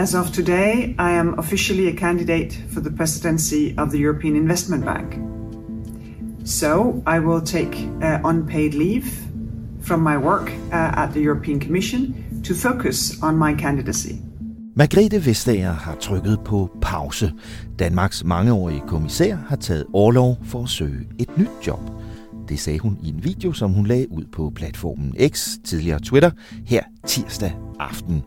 As of today, I am officially a candidate for the presidency of the European Investment Bank. So I will take uh, unpaid leave from my work uh, at the European Commission to focus on my candidacy. Margrethe Vestager har trykket på pause. Danmarks mangeårige kommissær har taget overlov for at søge et nyt job. Det sagde hun i en video, som hun lagde ud på platformen X, tidligere Twitter, her tirsdag aften.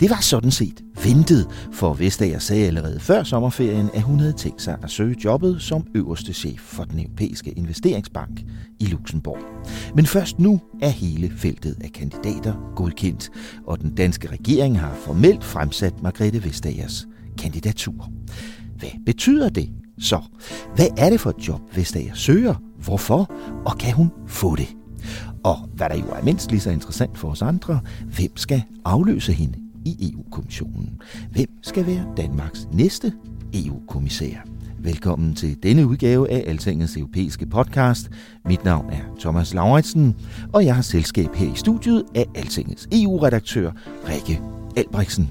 Det var sådan set ventet, for Vestager sagde allerede før sommerferien, at hun havde tænkt sig at søge jobbet som øverste chef for den europæiske investeringsbank i Luxembourg. Men først nu er hele feltet af kandidater godkendt, og den danske regering har formelt fremsat Margrethe Vestagers kandidatur. Hvad betyder det så? Hvad er det for et job, Vestager søger? Hvorfor? Og kan hun få det? Og hvad der jo er mindst lige så interessant for os andre, hvem skal afløse hende i EU-kommissionen. Hvem skal være Danmarks næste EU-kommissær? Velkommen til denne udgave af Altingets europæiske podcast. Mit navn er Thomas Lauritsen, og jeg har selskab her i studiet af Altingets EU-redaktør Rikke Albrechtsen.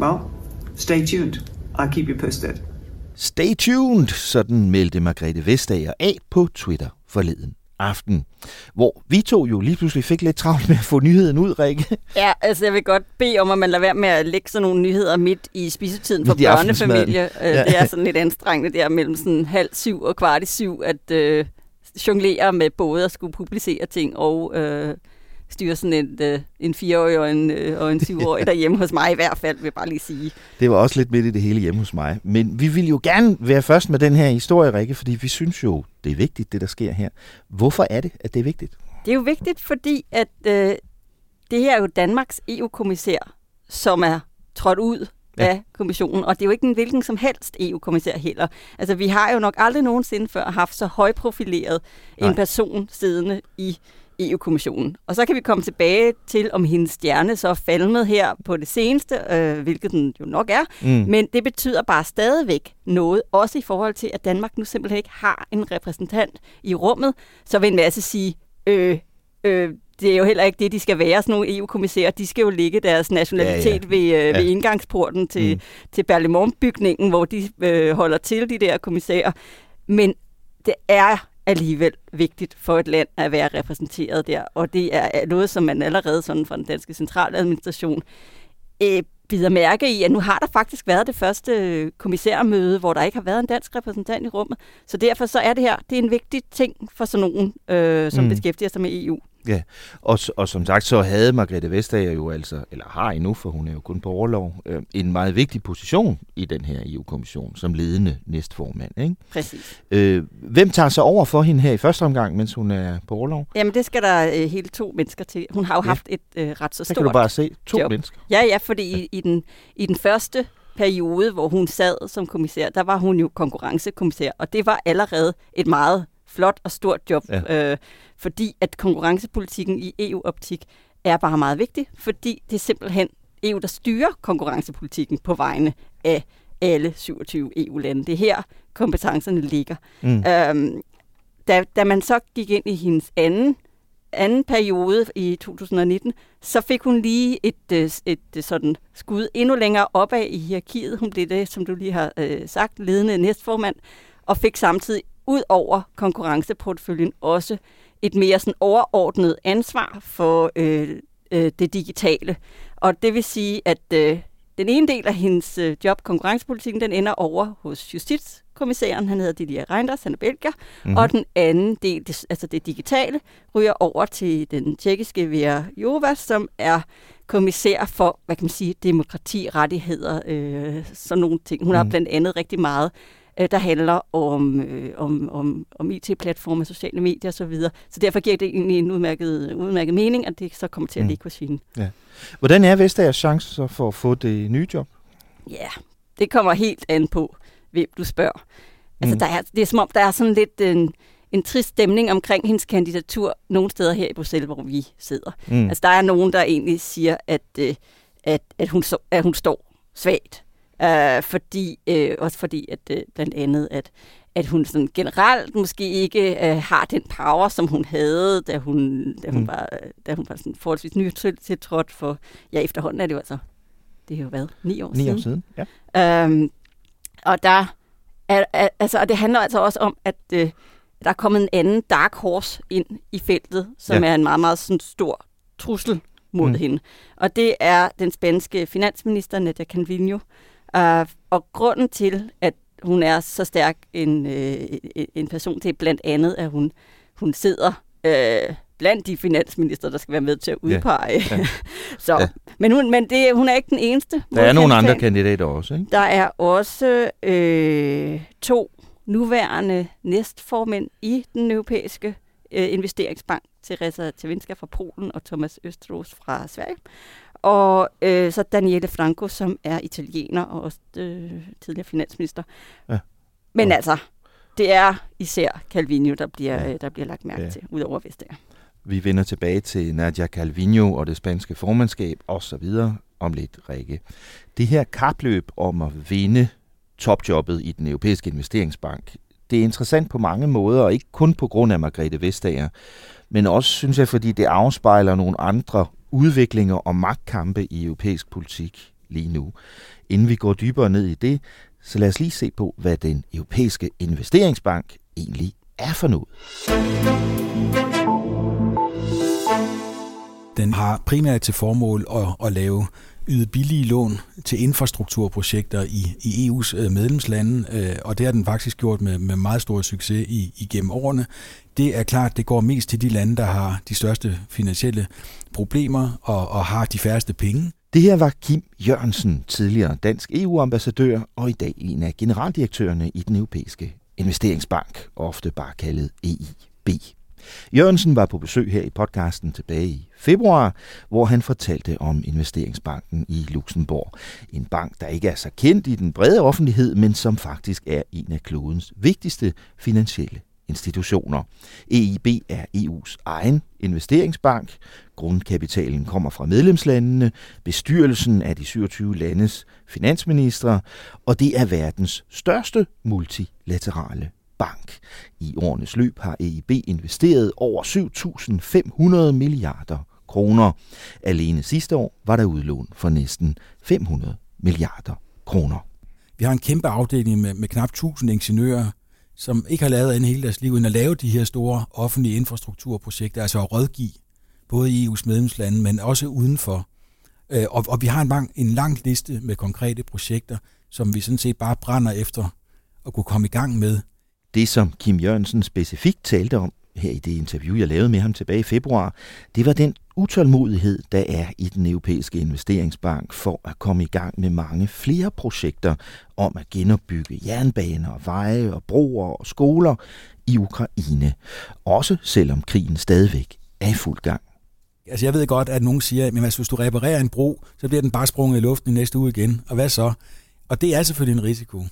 Well, stay tuned. I'll keep you posted. Stay tuned, sådan meldte Margrethe Vestager af på Twitter forleden aften, hvor vi to jo lige pludselig fik lidt travlt med at få nyheden ud, Rikke. Ja, altså jeg vil godt bede om, at man lader være med at lægge sådan nogle nyheder midt i spisetiden for børnefamilie. Ja. Ja. Det er sådan lidt anstrengende der mellem sådan halv syv og kvart i syv, at øh, jonglere med både at skulle publicere ting og øh, styre sådan en, øh, en fireårig og en, øh, og en syvårig derhjemme hos mig i hvert fald, vil jeg bare lige sige. Det var også lidt midt i det hele hjemme hos mig. Men vi vil jo gerne være først med den her historie, Rikke, fordi vi synes jo, det er vigtigt, det der sker her. Hvorfor er det, at det er vigtigt? Det er jo vigtigt, fordi at øh, det her er jo Danmarks EU-kommissær, som er trådt ud Ja. af kommissionen, og det er jo ikke en hvilken som helst EU-kommissær heller. Altså, vi har jo nok aldrig nogensinde før haft så højprofileret Nej. en person siddende i EU-kommissionen. Og så kan vi komme tilbage til, om hendes stjerne så er falmet her på det seneste, øh, hvilket den jo nok er. Mm. Men det betyder bare stadigvæk noget, også i forhold til, at Danmark nu simpelthen ikke har en repræsentant i rummet. Så vil en masse sige, øh, øh, det er jo heller ikke det, de skal være, sådan nogle EU-kommissærer. De skal jo ligge deres nationalitet Ja, ja. ved, øh, Ja. ved indgangsporten til, Mm. til Berlimont-bygningen, hvor de øh, holder til, de der kommissærer. Men det er alligevel vigtigt for et land at være repræsenteret der, og det er noget, som man allerede sådan fra den danske centraladministration øh, bider mærke i, at nu har der faktisk været det første øh, kommissærmøde, hvor der ikke har været en dansk repræsentant i rummet. Så derfor så er det her, det er en vigtig ting for sådan nogen, øh, som Mm. beskæftiger sig med EU. Ja, og, og som sagt, så havde Margrethe Vestager jo altså, eller har endnu, for hun er jo kun på overlov, øh, en meget vigtig position i den her EU-kommission, som ledende næstformand. Ikke? Præcis. Øh, hvem tager sig over for hende her i første omgang, mens hun er på overlov? Jamen det skal der øh, hele to mennesker til. Hun har jo Ja. haft et øh, ret så stort kan du bare se to job. mennesker. Ja, ja, fordi i, i, den, i den første periode, hvor hun sad som kommissær, der var hun jo konkurrencekommissær, og det var allerede et meget flot og stort job, Ja. øh, fordi at konkurrencepolitikken i EU-optik er bare meget vigtig, fordi det er simpelthen EU, der styrer konkurrencepolitikken på vegne af alle 27 EU-lande. Det er her, kompetencerne ligger. Mm. Øhm, da, da man så gik ind i hendes anden anden periode i 2019, så fik hun lige et, et, et sådan skud endnu længere opad i hierarkiet. Hun blev det, som du lige har øh, sagt, ledende næstformand, og fik samtidig ud over konkurrenceportføljen også et mere sådan overordnet ansvar for øh, øh, det digitale. Og det vil sige, at øh, den ene del af hendes øh, job, konkurrencepolitikken, den ender over hos justitskommissæren, han hedder Didier Reinders, han er belgier, mm-hmm. og den anden del, det, altså det digitale, ryger over til den tjekkiske Vera Jova, som er kommissær for, hvad kan man sige, demokrati, rettigheder, øh, sådan nogle ting. Hun mm. har mhm. blandt andet rigtig meget øh, der handler om, øh, om, om, om IT-platforme, sociale medier osv. Så, så derfor giver det egentlig en udmærket, udmærket mening, at det så kommer til at mm. ligge hos hende. Ja. Hvordan er Vestagers chancer for at få det nye job? Ja, det kommer helt an på, hvem du spørger. Altså, mm. der er, det er som om, der er sådan lidt en, en trist stemning omkring hendes kandidatur nogle steder her i Bruxelles, hvor vi sidder. Mm. Altså, der er nogen, der egentlig siger, at, øh, at, at, hun, at hun står svagt. Uh, fordi, uh, også fordi, at uh, blandt andet, at, at hun sådan generelt måske ikke uh, har den power, som hun havde, da hun, da hun, mm. var, da hun var sådan forholdsvis ny til trådt for, ja, efterhånden er det jo altså, det er jo hvad, ni år ni siden. Ni år siden, ja. Um, og der er, er, altså, og det handler altså også om, at uh, der er kommet en anden dark horse ind i feltet, som ja. er en meget, meget sådan, stor trussel mod mm. hende. Og det er den spanske finansminister, Nadia Calvino, Uh, og grunden til, at hun er så stærk en, øh, en person, det er blandt andet, at hun, hun sidder øh, blandt de finansminister, der skal være med til at udpege. Ja. Ja. så, ja. Men, hun, men det, hun er ikke den eneste. Der er nogle andre kandidater også, ikke? Der er også øh, to nuværende næstformænd i den europæiske øh, investeringsbank, Teresa Tavinska fra Polen og Thomas Østros fra Sverige. Og øh, så Daniele Franco, som er italiener og også øh, tidligere finansminister. Ja. Men ja. altså, det er især Calvino, der bliver, ja. der bliver lagt mærke ja. til, udover Vestager. Vi vender tilbage til Nadia Calvino og det spanske formandskab osv. om lidt, Rikke. Det her kapløb om at vinde topjobbet i den europæiske investeringsbank, det er interessant på mange måder, og ikke kun på grund af Margrethe Vestager, men også, synes jeg, fordi det afspejler nogle andre udviklinger og magtkampe i europæisk politik lige nu. Inden vi går dybere ned i det, så lad os lige se på, hvad den europæiske investeringsbank egentlig er for noget. Den har primært til formål at, at lave yde billige lån til infrastrukturprojekter i, i EU's øh, medlemslande, øh, og det har den faktisk gjort med, med meget stor succes i, igennem årene. Det er klart, det går mest til de lande, der har de største finansielle problemer og, og har de færreste penge. Det her var Kim Jørgensen, tidligere dansk EU-ambassadør og i dag en af generaldirektørerne i den europæiske investeringsbank, ofte bare kaldet EIB. Jørgensen var på besøg her i podcasten tilbage i februar, hvor han fortalte om investeringsbanken i Luxembourg. En bank, der ikke er så kendt i den brede offentlighed, men som faktisk er en af klodens vigtigste finansielle institutioner. EIB er EU's egen investeringsbank. Grundkapitalen kommer fra medlemslandene, bestyrelsen af de 27 landes finansministre, og det er verdens største multilaterale bank. I årenes løb har EIB investeret over 7.500 milliarder kroner. Alene sidste år var der udlån for næsten 500 milliarder kroner. Vi har en kæmpe afdeling med, med knap 1000 ingeniører, som ikke har lavet en hele deres liv, end at lave de her store offentlige infrastrukturprojekter, altså at rådgive både i EU's medlemslande, men også udenfor. Øh, og, og vi har en lang, en lang liste med konkrete projekter, som vi sådan set bare brænder efter at kunne komme i gang med. Det, som Kim Jørgensen specifikt talte om her i det interview, jeg lavede med ham tilbage i februar, det var den utålmodighed, der er i den europæiske investeringsbank for at komme i gang med mange flere projekter om at genopbygge jernbaner, veje og broer og skoler i Ukraine. Også selvom krigen stadigvæk er i fuld gang. Altså jeg ved godt, at nogen siger, at altså, hvis du reparerer en bro, så bliver den bare sprunget i luften i næste uge igen. Og hvad så? Og det er selvfølgelig en risiko.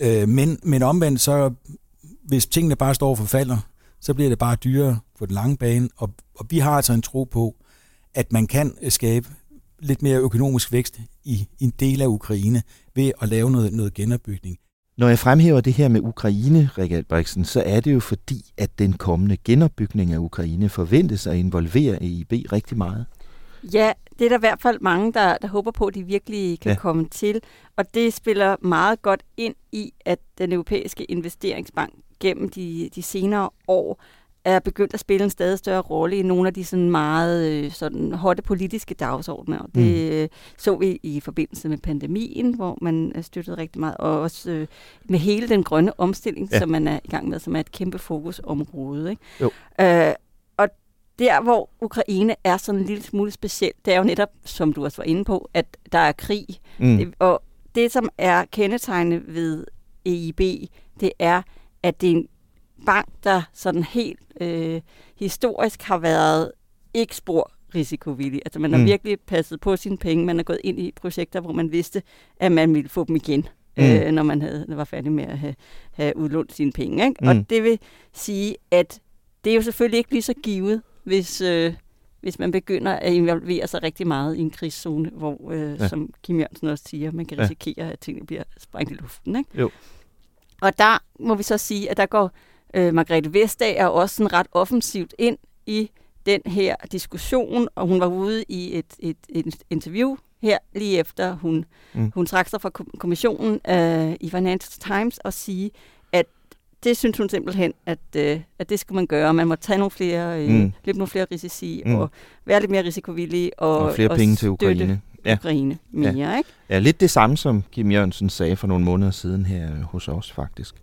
Øh, men, men omvendt, så hvis tingene bare står for falder, så bliver det bare dyrere på den lange bane, og, og vi har altså en tro på, at man kan skabe lidt mere økonomisk vækst i, i en del af Ukraine ved at lave noget, noget genopbygning. Når jeg fremhæver det her med Ukraine, Rikke Albrechtsen, så er det jo fordi, at den kommende genopbygning af Ukraine forventes at involvere EIB rigtig meget. Ja, det er der i hvert fald mange, der, der håber på, at de virkelig kan ja. komme til. Og det spiller meget godt ind i, at den europæiske investeringsbank gennem de, de senere år er begyndt at spille en stadig større rolle i nogle af de sådan meget øh, sådan hotte politiske dagsordner. Det mm. Øh, så vi i forbindelse med pandemien, hvor man støttede rigtig meget, og også øh, med hele den grønne omstilling, ja. som man er i gang med, som er et kæmpe fokusområde. Ikke? Jo. Øh, og der, hvor Ukraine er sådan en lille smule specielt, det er jo netop, som du også var inde på, at der er krig. Mm. Det, og det, som er kendetegnet ved EIB, det er, at det er en bank, der sådan helt øh, historisk har været ikke spor risikovillig. Altså man har mm. virkelig passet på sine penge. Man har gået ind i projekter, hvor man vidste, at man ville få dem igen, mm. øh, når man havde, var færdig med at have, have udlånt sine penge. Ikke? Mm. Og det vil sige, at det er jo selvfølgelig ikke lige så givet, hvis, øh, hvis man begynder at involvere sig rigtig meget i en krigszone, hvor, øh, ja. som Kim Jørgensen også siger, man kan risikere, ja. at tingene bliver sprængt i luften. Ikke? Jo. Og der må vi så sige, at der går øh, Margrethe Vestager også sådan ret offensivt ind i den her diskussion, og hun var ude i et, et, et interview her lige efter hun, mm. hun trak sig fra kommissionen øh, i Financial Times og sige, det synes hun simpelthen, at, øh, at det skal man gøre. Man må tage nogle flere, øh, mm. lidt nogle flere risici mm. og være lidt mere risikovillig og, og flere og penge til Ukraine. Ja. Ukraine mere, ja. ikke? Ja, lidt det samme som Kim Jørgensen sagde for nogle måneder siden her hos os faktisk.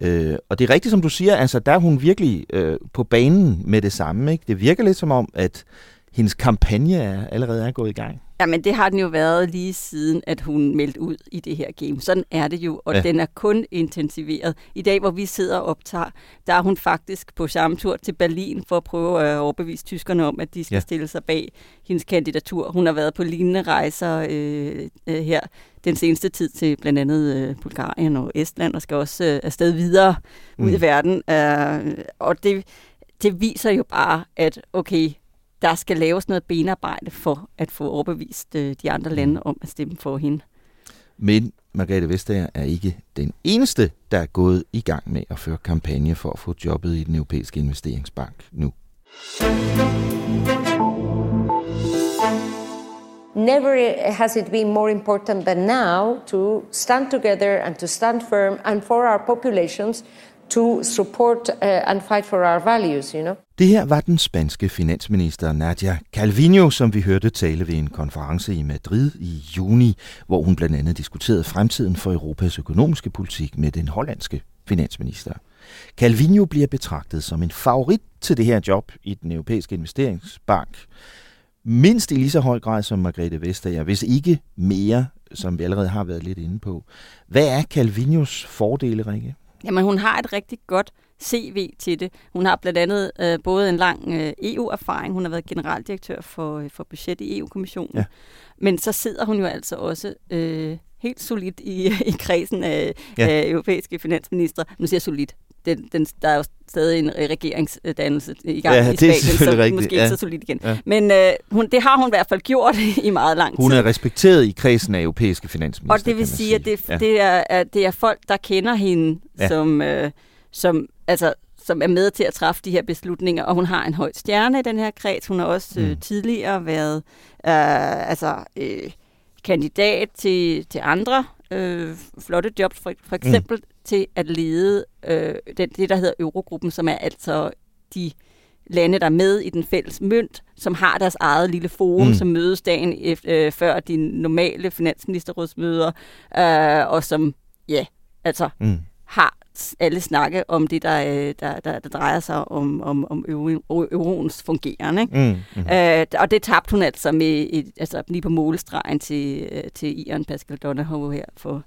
Øh, og det er rigtigt, som du siger, altså der er hun virkelig øh, på banen med det samme. Ikke? Det virker lidt som om, at hendes kampagne er, allerede er gået i gang. Ja, men det har den jo været lige siden, at hun meldte ud i det her game. Sådan er det jo, og ja. den er kun intensiveret. I dag, hvor vi sidder og optager, der er hun faktisk på samme tur til Berlin for at prøve at overbevise tyskerne om, at de skal ja. stille sig bag hendes kandidatur. Hun har været på lignende rejser øh, øh, her den seneste tid til blandt andet øh, Bulgarien og Estland, og skal også øh, afsted videre mm. ud i mm. verden. Øh, og det, det viser jo bare, at okay, der skal laves noget benarbejde for at få overbevist øh, de andre lande mm. om at stemme for hende. Men Margrethe Vestager er ikke den eneste, der er gået i gang med at føre kampagne for at få jobbet i den europæiske investeringsbank nu. Never has it been more important than now to stand together and to stand firm and for our populations to support uh, and fight for our values, you know. Det her var den spanske finansminister Nadia Calvino, som vi hørte tale ved en konference i Madrid i juni, hvor hun blandt andet diskuterede fremtiden for Europas økonomiske politik med den hollandske finansminister. Calvino bliver betragtet som en favorit til det her job i den europæiske investeringsbank. Mindst i lige så høj grad som Margrethe Vestager, hvis ikke mere, som vi allerede har været lidt inde på. Hvad er Calvinos fordele, Rikke? Jamen, hun har et rigtig godt CV til det. Hun har blandt andet øh, både en lang øh, EU-erfaring, hun har været generaldirektør for, øh, for budget i EU-kommissionen, ja. men så sidder hun jo altså også øh, helt solidt i, i kredsen af, ja. af europæiske finansminister. Nu siger jeg solidt. Den, den, der er jo stadig en regeringsdannelse i gang ja, i Spanien, så rigtigt. måske ja. ikke så solidt igen. Ja. Men øh, hun, det har hun i hvert fald gjort i meget lang tid. Hun er respekteret i kredsen af europæiske finansminister. Og det vil sige, at det, ja. det, er, at det er folk, der kender hende, ja. som, øh, som, altså, som er med til at træffe de her beslutninger, og hun har en høj stjerne i den her kreds. Hun har også øh, mm. tidligere været øh, altså, øh, kandidat til, til andre øh, flotte jobs, for, for eksempel mm. Til at lede øh, det, det, der hedder Eurogruppen, som er altså de lande, der er med i den fælles mønt, som har deres eget lille forum, mm. som mødes dagen efter, øh, før de normale finansministerrådsmøder, øh, og som, ja, altså mm. har alle snakke om det, der, øh, der, der, der drejer sig om, om, om euroens fungeren. Ikke? Mm, mm. Øh, og det tabte hun altså, med et, altså lige på målestregen til, øh, til Ian Pascal Donahoe her for,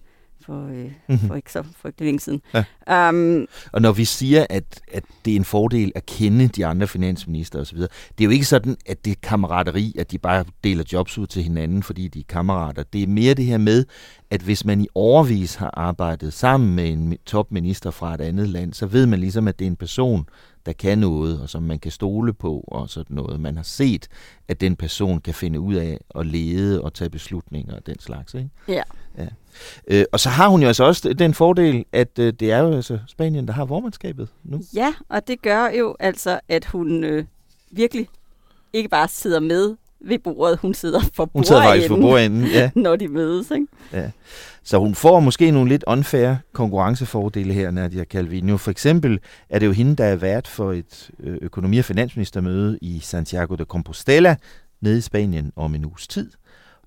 for, øh, mm-hmm. for ikke så ikke længe siden. Ja. Um, og når vi siger, at, at det er en fordel at kende de andre finansminister osv., det er jo ikke sådan, at det er kammerateri, at de bare deler jobs ud til hinanden, fordi de er kammerater. Det er mere det her med, at hvis man i overvis har arbejdet sammen med en topminister fra et andet land, så ved man ligesom, at det er en person, der kan noget, og som man kan stole på, og sådan noget. Man har set, at den person kan finde ud af at lede og tage beslutninger og den slags. Ikke? Ja. ja. Øh, og så har hun jo altså også den fordel, at øh, det er jo altså Spanien, der har vormandskabet nu. Ja, og det gør jo altså, at hun øh, virkelig ikke bare sidder med ved bordet, hun sidder for Hun sidder faktisk for bordenden, ja. når de mødes. Ikke? Ja. Så hun får måske nogle lidt unfair konkurrencefordele her, Nadia Calvino. For eksempel er det jo hende, der er vært for et øh, økonomi- og finansministermøde i Santiago de Compostela nede i Spanien om en uges tid,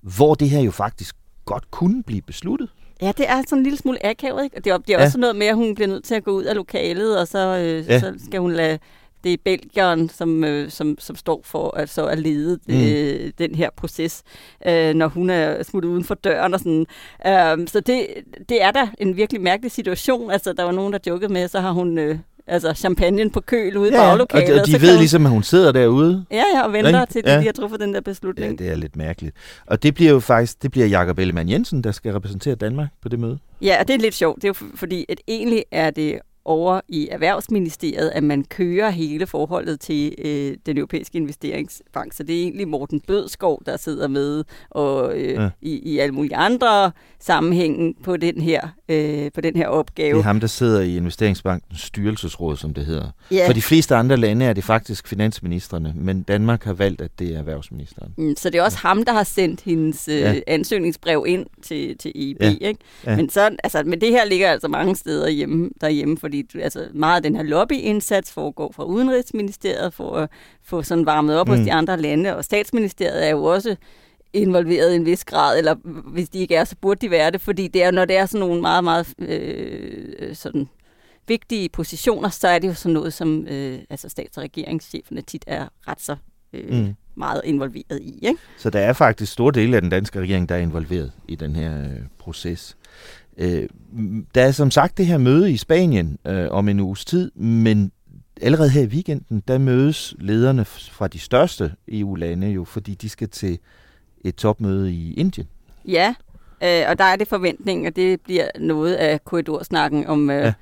hvor det her jo faktisk godt kunne blive besluttet. Ja, det er sådan en lille smule akavet, ikke? Og det er, det er Ja. også noget med, at hun bliver nødt til at gå ud af lokalet, og så, øh, ja. så skal hun lade det er Belgieren, som, øh, som, som står for altså at lede Mm. øh, den her proces, øh, når hun er smuttet uden for døren og sådan. Øh, så det, det er da en virkelig mærkelig situation. Altså, der var nogen, der jokede med, så har hun øh, altså champagne på køl ude i Ja, og, baglokalet. og de kan ved hun- ligesom, at hun sidder derude. Ja, ja, og venter Ikke? til, de, Ja. de har truffet den der beslutning. Ja, det er lidt mærkeligt. Og det bliver jo faktisk, det bliver Jakob Ellemann Jensen, der skal repræsentere Danmark på det møde. Ja, og det er lidt sjovt. Det er jo fordi, at egentlig er det over i Erhvervsministeriet, at man kører hele forholdet til øh, den europæiske investeringsbank. Så det er egentlig Morten Bødskov, der sidder med og øh, Ja. i, i alle mulige andre sammenhænge på den her, øh, på den her opgave. Det er ham, der sidder i Investeringsbankens styrelsesråd, som det hedder. Ja. For de fleste andre lande er det faktisk finansministerne, men Danmark har valgt, at det er erhvervsministeren. Mm, Så det er også ham, der har sendt hendes øh, Ja. ja. ansøgningsbrev ind til, til EIB. Ja. Ja. Ikke? Ja. Ja. Men, så, altså, men det her ligger altså mange steder hjemme, derhjemme, fordi altså, meget af den her lobbyindsats foregår fra Udenrigsministeriet for at få sådan varmet op. Mm. hos de andre lande, og statsministeriet er jo også involveret i en vis grad, eller hvis de ikke er, så burde de være det, fordi det er, når det er sådan nogle meget, meget øh, sådan vigtige positioner, så er det jo sådan noget, som øh, altså stats- og regeringscheferne tit er ret så øh, Mm. meget involveret i. Ikke? Så der er faktisk store dele af den danske regering, der er involveret i den her øh, proces. Øh, der er som sagt det her møde i Spanien øh, om en uges tid, men allerede her i weekenden, der mødes lederne fra de største EU-lande jo, fordi de skal til et topmøde i Indien. Ja, øh, og der er det forventning, og det bliver noget af korridorsnakken om, øh, Ja.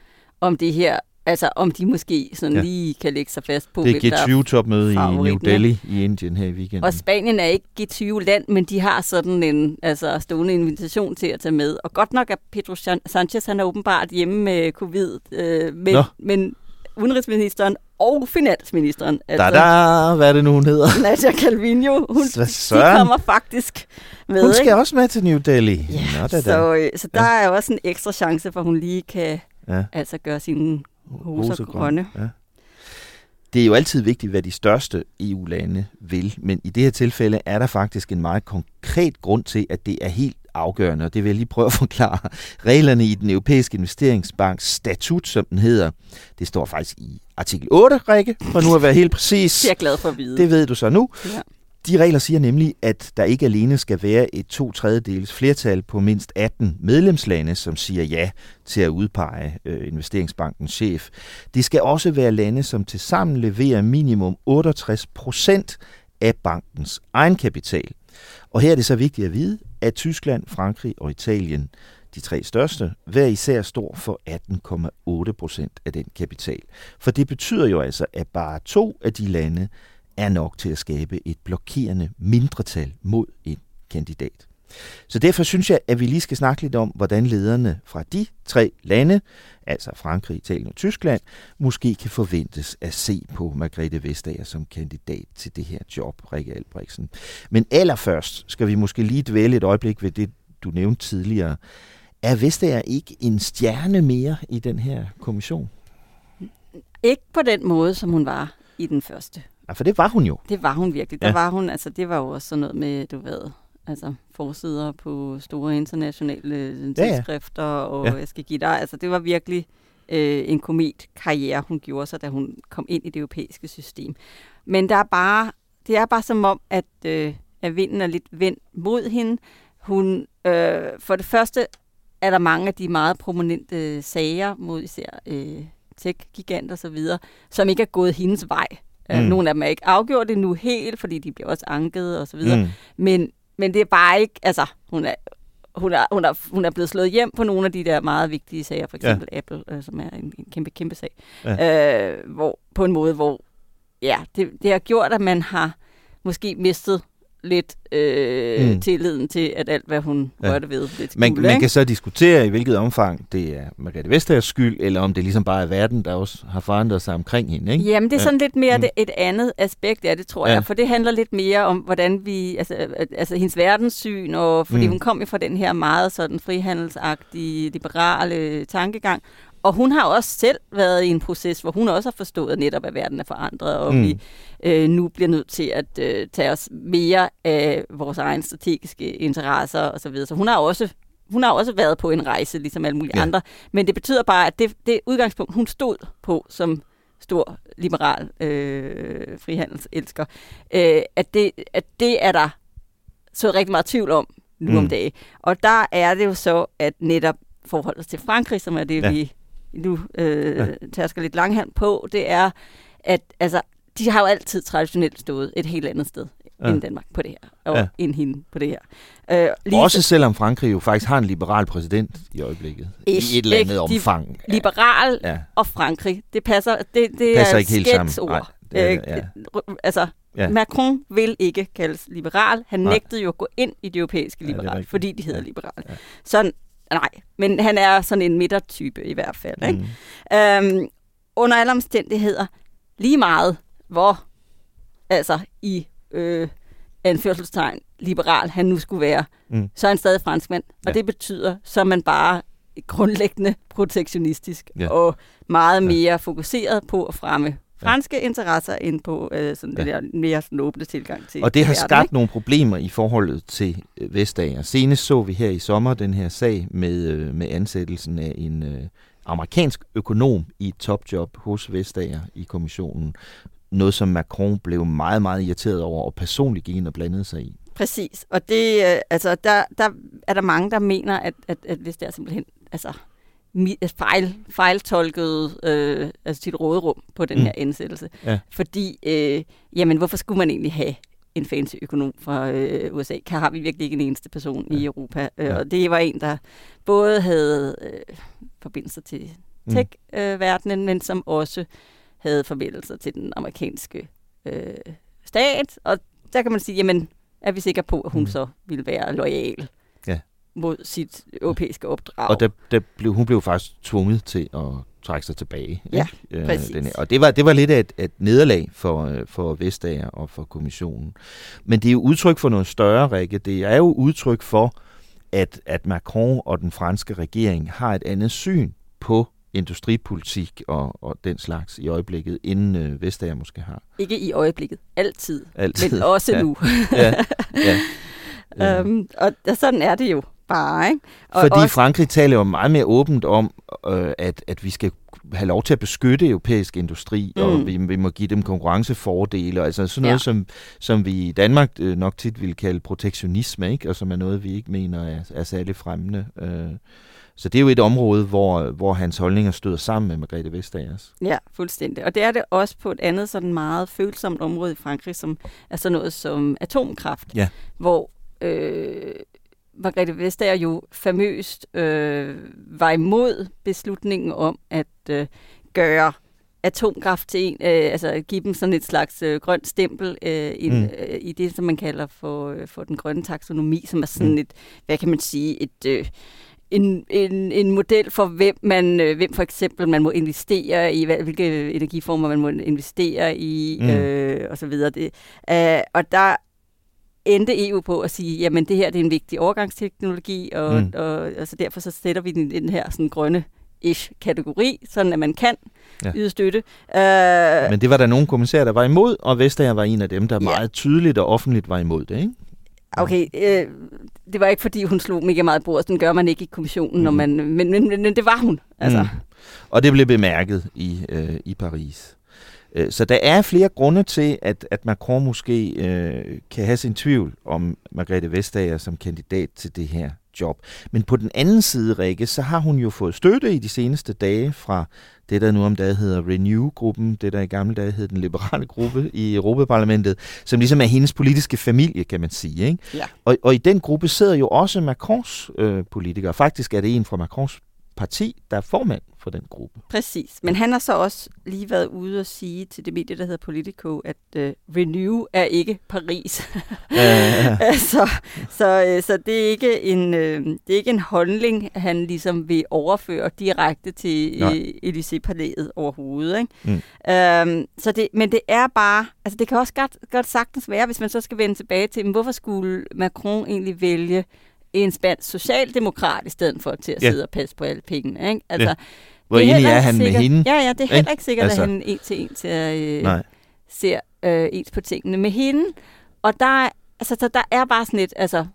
om det her, altså om de måske sådan Ja. lige kan lægge sig fast på, Det er G20-topmøde i New Delhi i Indien her i weekenden. Og Spanien er ikke G20-land, men de har sådan en altså, stående invitation til at tage med. Og godt nok er Pedro San- Sanchez, han er åbenbart hjemme med covid, øh, men, Nå. men udenrigsministeren og finansministeren, Da da, hvad er det nu, hun hedder? Nadia Calvino, hun, de kommer faktisk med. Hun skal ikke? også med til New Delhi. Ja, Nå, da, da. så, øh, så der er jo også en ekstra chance for, at hun lige kan Ja. altså gøre sine hoser Hoser grønne. Ja. Det er jo altid vigtigt, hvad de største EU-lande vil, men i det her tilfælde er der faktisk en meget konkret grund til, at det er helt afgørende, og det vil jeg lige prøve at forklare. Reglerne i den europæiske investeringsbanks statut, som den hedder, det står faktisk i artikel 8, Rikke, for nu at være helt præcis. Det er jeg glad for at vide. Det ved du så nu. Ja. De regler siger nemlig, at der ikke alene skal være et to tredjedeles flertal på mindst 18 medlemslande, som siger ja til at udpege øh, investeringsbankens chef. Det skal også være lande, som tilsammen leverer minimum 68 procent af bankens egenkapital. Og her er det så vigtigt at vide, at Tyskland, Frankrig og Italien, de tre største, hver især står for 18,8 procent af den kapital. For det betyder jo altså, at bare to af de lande er nok til at skabe et blokerende mindretal mod en kandidat. Så derfor synes jeg, at vi lige skal snakke lidt om, hvordan lederne fra de tre lande, altså Frankrig, Italien og Tyskland, måske kan forventes at se på Margrethe Vestager som kandidat til det her job, Rikke Albrechtsen. Men allerførst skal vi måske lige dvæle et øjeblik ved det, du nævnte tidligere. Er Vestager ikke en stjerne mere i den her kommission? Ikke på den måde, som hun var i den første. Ja, for det var hun jo. Det var hun virkelig. Der Ja. var hun, altså det var jo også sådan noget med, du ved, altså forsider på store internationale øh, Ja, ja. tidsskrifter, og Ja. jeg skal give dig, altså det var virkelig øh, en kometkarriere, hun gjorde sig, da hun kom ind i det europæiske system. Men der er bare, det er bare som om, at, øh, at vinden er lidt vendt mod hende. Hun, øh, for det første er der mange af de meget prominente sager mod især øh, tech-giganter og så videre, som ikke er gået hendes vej. Mm. Mm. Nogle af dem er ikke afgjort endnu helt, fordi de bliver også anket og så videre. Mm. Men, men det er bare ikke, altså hun er hun er, hun, er, hun er blevet slået hjem på nogle af de der meget vigtige sager, for eksempel ja. Apple, øh, som er en, en kæmpe, kæmpe sag. Ja. Øh, hvor, på en måde, hvor ja, det, det har gjort, at man har måske mistet lidt øh, mm. tilliden til, at alt, hvad hun ja. rørte ved, lidt man, man kan så diskutere, i hvilket omfang det er Margrethe Vestagers skyld, eller om det ligesom bare er verden, der også har forandret sig omkring hende. Ikke? Jamen, det er sådan ja. lidt mere mm. det, et andet aspekt af det, tror ja. jeg, for det handler lidt mere om, hvordan vi, altså, altså hendes verdenssyn, og fordi mm. hun kom jo fra den her meget sådan frihandelsagtige, liberale tankegang, og hun har også selv været i en proces, hvor hun også har forstået netop, at verden er forandret, og mm. vi øh, nu bliver nødt til at øh, tage os mere af vores egne strategiske interesser osv. Så, videre. så hun har også hun har også været på en rejse, ligesom alle mulige ja. andre. Men det betyder bare, at det, det udgangspunkt, hun stod på som stor liberal øh, frihandelselsker, øh, at, det, at det er der så rigtig meget tvivl om nu mm. om dagen. Og der er det jo så, at netop forholdet til Frankrig, som er det, ja. vi nu øh, ja. tærsker lidt langhand på, det er, at altså, de har jo altid traditionelt stået et helt andet sted ja. end Danmark på det her, og ja. end hende på det her. Øh, lige Også så, selvom Frankrig jo faktisk har en liberal præsident i øjeblikket, ish, i et eller andet omfang. Liberal ja. og Frankrig, det passer, det, det passer er ikke helt sammen. Ord. Nej, det, ja. øh, altså, ja. Macron vil ikke kaldes liberal. Han Nej. nægtede jo at gå ind i det europæiske liberal, ja, fordi de hedder ja. liberal. Ja. Sådan Nej, men han er sådan en midtertype i hvert fald. Ikke? Mm. Øhm, under alle omstændigheder, lige meget hvor, altså i øh, anførselstegn, liberal han nu skulle være, mm. så er han stadig franskmand. Ja. Og det betyder, så er man bare grundlæggende protektionistisk ja. og meget mere ja. fokuseret på at fremme franske ja. interesser end på øh, sådan ja. den der mere sådan åbne tilgang til Og det har verden, skabt ikke? nogle problemer i forholdet til øh, Vestager. Senest så vi her i sommer den her sag med, øh, med ansættelsen af en øh, amerikansk økonom i et topjob hos Vestager i kommissionen. Noget, som Macron blev meget, meget irriteret over og personligt gik ind og blandede sig i. Præcis, og det, øh, altså, der, der er der mange, der mener, at, at, at hvis det er simpelthen altså, fejl, fejltolket øh, altså sit råderum på den mm. her ansættelse. Ja. Fordi, øh, jamen, hvorfor skulle man egentlig have en fancy økonom fra øh, USA? Kan har vi virkelig ikke en eneste person ja. i Europa? Øh, ja. Og det var en, der både havde øh, forbindelser til mm. tech-verdenen, øh, men som også havde forbindelser til den amerikanske øh, stat. Og der kan man sige, jamen, er vi sikre på, at hun mm. så ville være lojal mod sit europæiske opdrag. Og der, der blev, hun blev faktisk tvunget til at trække sig tilbage. Ja, ikke? præcis. Den. Og det var, det var lidt af et, et nederlag for, øh, for Vestager og for kommissionen. Men det er jo udtryk for noget større, Rikke. Det er jo udtryk for, at, at Macron og den franske regering har et andet syn på industripolitik og, og den slags i øjeblikket, inden øh, Vestager måske har. Ikke i øjeblikket, altid, altid. men også ja. nu. ja. Ja. øhm, og sådan er det jo bare. Ikke? Og Fordi også... Frankrig taler jo meget mere åbent om, øh, at, at vi skal have lov til at beskytte europæisk industri, mm. og vi, vi må give dem konkurrencefordele, altså sådan noget, ja. som, som vi i Danmark øh, nok tit vil kalde protektionisme, ikke? og som er noget, vi ikke mener er, er særlig fremmende. Øh. Så det er jo et område, hvor, hvor hans holdninger støder sammen med Margrethe Vestagers. Ja, fuldstændig. Og det er det også på et andet sådan meget følsomt område i Frankrig, som er sådan noget som atomkraft, ja. hvor øh, Margrethe Vestager jo famøst øh, var imod beslutningen om at øh, gøre atomkraft til en, øh, altså give dem sådan et slags øh, grønt stempel øh, in, mm. øh, i det, som man kalder for, øh, for den grønne taksonomi, som er sådan mm. et, hvad kan man sige, et... Øh, en, en, en model for, hvem man, øh, hvem for eksempel man må investere i, hvilke energiformer man må investere i, mm. øh, og så videre. Det, øh, og der endte EU på at sige, jamen det her det er en vigtig overgangsteknologi, og, mm. og, og så derfor så sætter vi den den her sådan grønne ish kategori, sådan at man kan ja. yde støtte. Uh, Men det var der nogle kommissærer, der var imod, og Vestager var en af dem, der ja. meget tydeligt og offentligt var imod det, ikke? Okay, øh, det var ikke fordi hun slog mega meget bordet, den gør man ikke i kommissionen, mm. når man, men, men, men det var hun. Altså. Mm. Og det blev bemærket i, øh, i Paris. Øh, så der er flere grunde til, at, at Macron måske øh, kan have sin tvivl om Margrethe Vestager som kandidat til det her job. Men på den anden side, Rikke, så har hun jo fået støtte i de seneste dage fra det, der nu om dagen hedder Renew-gruppen, det der i gamle dage hed den liberale gruppe i Europaparlamentet, som ligesom er hendes politiske familie, kan man sige. Ikke? Ja. Og, og i den gruppe sidder jo også Macrons øh, politikere. Faktisk er det en fra Macrons parti, der er formand for den gruppe. Præcis. Men han har så også lige været ude og sige til det medie, der hedder Politico, at uh, Renew er ikke Paris. Ja, ja, så, så, så det, er ikke en, øh, det er ikke en holdning, han ligesom vil overføre direkte til Nej. øh, Élysée-palæet overhovedet. Ikke? Mm. Øhm, så det, men det er bare, altså det kan også godt, godt sagtens være, hvis man så skal vende tilbage til, men hvorfor skulle Macron egentlig vælge en spansk socialdemokrat i stedet for til at Ja. sidde og passe på alle pengene. Ikke? Altså, Ja. Hvor det enig er han med sikkert, hende? Ja, ja, det er heller ikke sikkert, Altså. at han en til en ser, øh, Nej. ser øh, ens på tingene med hende. Og der, er- altså, så der er bare sådan lidt, altså,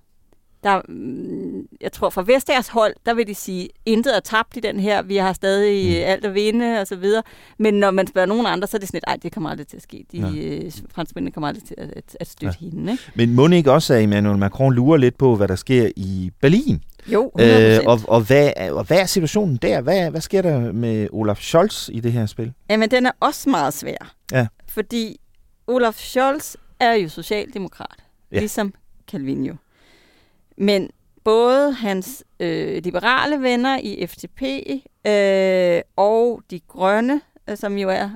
der, mm, jeg tror fra Vestagers hold, der vil de sige, intet er tabt i den her, vi har stadig mm. alt at vinde og så videre. Men når man spørger nogen andre, så er det sådan lidt, ej, det kommer aldrig til at ske. De Ja. øh, franskmændene kommer aldrig til at, at, at støtte ja. hende. Ikke? Men må ikke også, at Emmanuel Macron lurer lidt på, hvad der sker i Berlin? Jo, 100%. Øh, og, og, hvad, er- og hvad er situationen der? Hvad, hvad sker der med Olaf Scholz i det her spil? Jamen, den er også meget svær. Ja. Fordi Olaf Scholz er jo socialdemokrat, Ja. ligesom Calvin jo. Men både hans øh, liberale venner i FDP øh, og de grønne, øh, som jo er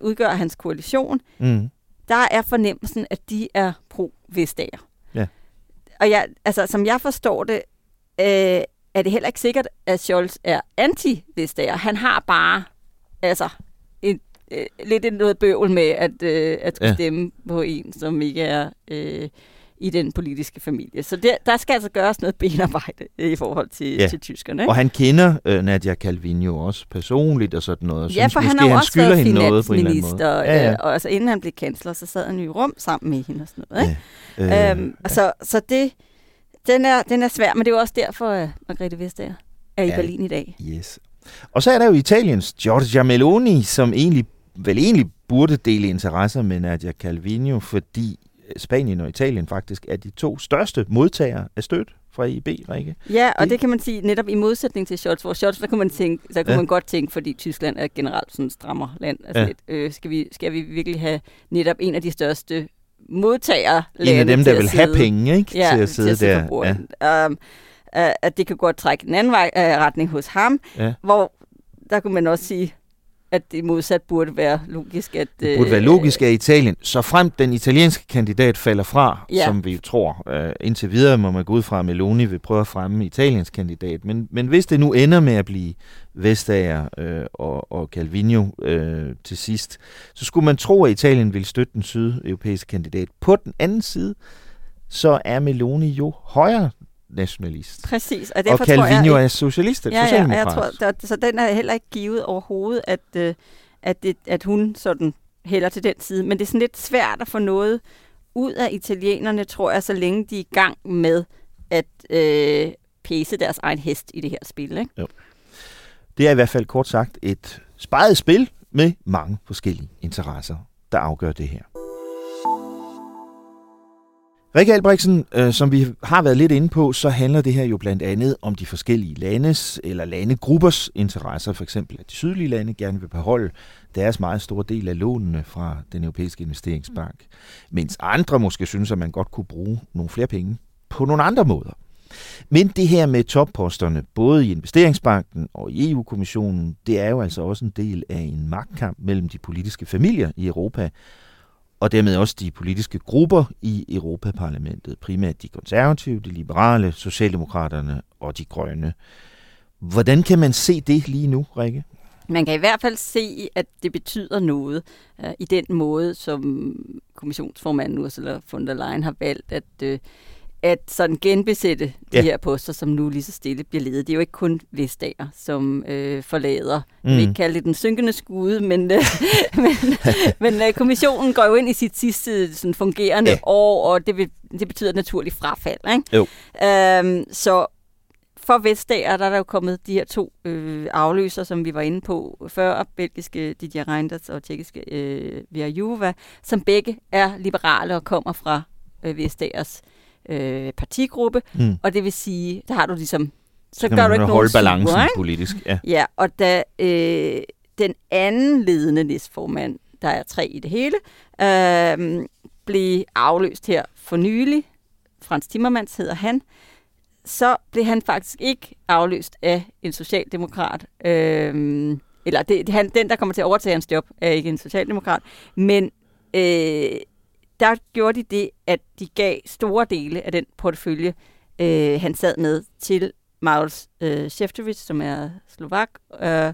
udgør hans koalition, Mm. der er fornemmelsen, at de er pro-Vestager. Ja. Og jeg, altså, som jeg forstår det, øh, er det heller ikke sikkert, at Scholz er anti-Vestager. Han har bare altså, et, øh, lidt et noget bøvl med at, øh, at skulle Ja. ja. stemme på en, som ikke er øh, i den politiske familie. Så der, der skal altså gøres noget benarbejde i forhold til, Ja. ja. til tyskerne. Ikke? Og han kender øh, Nadia Calvino også personligt og sådan noget. og Ja, synes for han har jo også skylder været hende noget en finansminister, Ja, ja. øh, og altså inden han blev kansler, så sad han i rum sammen med hende og sådan noget. Ikke? Ja. Øh, øhm, så, så det, den, er, den er svær, men det er jo også derfor, at Margrethe Vestager er i Ja. Berlin i dag. Yes. Og så er der jo Italiens Giorgia Meloni, som egentlig, vel egentlig burde dele interesser med Nadia Calvino, fordi Spanien og Italien faktisk er de to største modtagere af støtte fra EIB, Rikke. Ja, og det kan man sige netop i modsætning til Scholz. Hvor Scholz, der kunne man, tænke, der kunne Ja. man godt tænke, fordi Tyskland er generelt sådan et strammer land. Altså ja. lidt, øh, skal, vi, skal vi virkelig have netop en af de største modtagere En af dem, der vil have penge, ikke? Ja, til at sidde til at der. På bordet. Ja. Um, uh, at det kan godt trække den anden vej, uh, retning hos ham, Ja. hvor der kunne man også sige, at det modsat burde være logisk, at... Det burde være logisk af Italien, så frem den italienske kandidat falder fra, Ja. som vi tror. Øh, indtil videre må man gå ud fra, at Meloni vil prøve at fremme Italiens kandidat. Men, men hvis det nu ender med at blive Vestager øh, og, og Calvino øh, til sidst, så skulle man tro, at Italien ville støtte den sydeuropæiske kandidat. På den anden side, så er Meloni jo højre nationalist. Præcis, og Og derfor Calvino tror jeg, er socialist, ja, ja, og jeg tror, der, så den er heller ikke givet overhovedet, at, øh, at, det, at hun sådan hælder til den side. Men det er sådan lidt svært at få noget ud af italienerne, tror jeg, så længe de er i gang med at øh, pæse deres egen hest i det her spil. Ikke? Jo. Det er i hvert fald kort sagt et sparet spil med mange forskellige interesser, der afgør det her. Rikke Albrechtsen, øh, som vi har været lidt inde på, så handler det her jo blandt andet om de forskellige landes eller landegruppers interesser. For eksempel at de sydlige lande gerne vil beholde deres meget store del af lånene fra den europæiske investeringsbank. Mens andre måske synes, at man godt kunne bruge nogle flere penge på nogle andre måder. Men det her med topposterne, både i investeringsbanken og i EU-kommissionen, det er jo altså også en del af en magtkamp mellem de politiske familier i Europa, og dermed også de politiske grupper i Europaparlamentet, primært de konservative, de liberale, socialdemokraterne og de grønne. Hvordan kan man se det lige nu, Rikke? Man kan i hvert fald se, at det betyder noget øh, i den måde, som kommissionsformanden Ursula von der Leyen har valgt at, øh, at sådan genbesætte de Ja. her poster, som nu lige så stille bliver ledet. Det er jo ikke kun Vestager, som øh, forlader. Mm. Vi ikke kalde det den synkende skude, men, øh, men, men øh, kommissionen går jo ind i sit sidste sådan, fungerende Ja. ja. år, og det, vil, det betyder naturligt frafald. Ikke? Jo. Øhm, så for Vestager, der er der jo kommet de her to øh, afløser, som vi var inde på før, belgiske Didier Reinders og tjekkiske øh, Vera Juva, som begge er liberale og kommer fra øh, Vestagers øh, partigruppe, Mm. og det vil sige, der har du ligesom, så, Så kan gør du ikke holde nogen balancen super, politisk, ja. ja, og da øh, den anden ledende næstformand, der er tre i det hele, øh, blev afløst her for nylig, Frans Timmermans hedder han, så blev han faktisk ikke afløst af en socialdemokrat. Øh, eller det, det, han, den, der kommer til at overtage hans job, er ikke en socialdemokrat. Men øh, der gjorde de det, at de gav store dele af den portefølje, øh, han sad med, til Miles øh, Šefčovič, som er slovak, øh,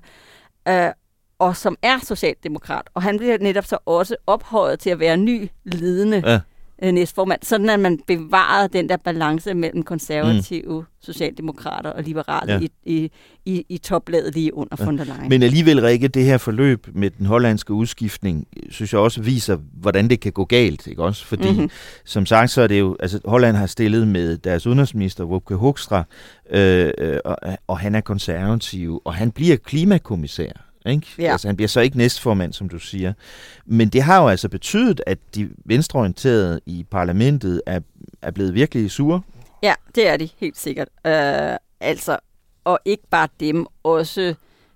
øh, og som er socialdemokrat. Og han bliver netop så også ophøjet til at være ny ledende Ja øh, næstformand, sådan at man bevarede den der balance mellem konservative, mm. socialdemokrater og liberale Ja. i, i, i, i toplaget lige under ja. von der Leyen. Men alligevel, Rikke, det her forløb med den hollandske udskiftning, synes jeg også viser, hvordan det kan gå galt, ikke også? Fordi, Mhm. mm-hmm. som sagt, så er det jo, altså Holland har stillet med deres udenrigsminister, Wopke Hoekstra, øh, øh, og, og han er konservativ, og han bliver klimakommissær. Ikke? Ja. Altså, han bliver så ikke næstformand, som du siger. Men det har jo altså betydet, at de venstreorienterede i parlamentet er, er blevet virkelig sure. Ja, det er de helt sikkert. Øh, altså, og ikke bare dem, også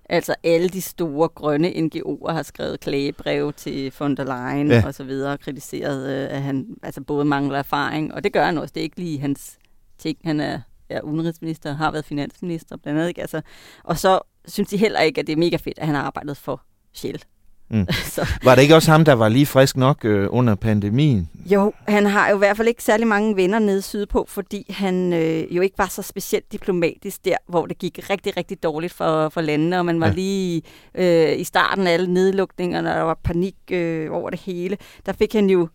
altså alle de store grønne NGO'er har skrevet klagebreve til von der Leyen Ja. og så videre, og kritiseret, øh, at han altså både mangler erfaring, og det gør han også. Det er ikke lige hans ting. Han er, er udenrigsminister, har været finansminister blandt andet. Ikke? Altså, og så synes de heller ikke, at det er mega fedt, at han har arbejdet for Shell. Mm. så, Var det ikke også ham, der var lige frisk nok øh, under pandemien? jo, han har jo i hvert fald ikke særlig mange venner nede sydpå, fordi han øh, jo ikke var så specielt diplomatisk der, hvor det gik rigtig, rigtig dårligt for, for landene, og man var Ja. ja. lige øh, i starten af alle nedlukningerne, og der var panik øh, over det hele. Der fik han jo,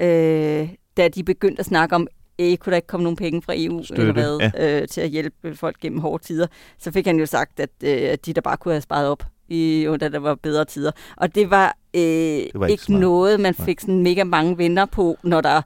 øh, da de begyndte at snakke om, eh, kunne der ikke komme nogen penge fra EU Støtte, eller hvad, øh, til at hjælpe folk gennem hårde tider, så fik han jo sagt, at øh, de der bare kunne have sparet op, i, da der var bedre tider. Og det var, øh, det var ikke ikke, smart. noget, man fik sådan mega mange venner på, når der,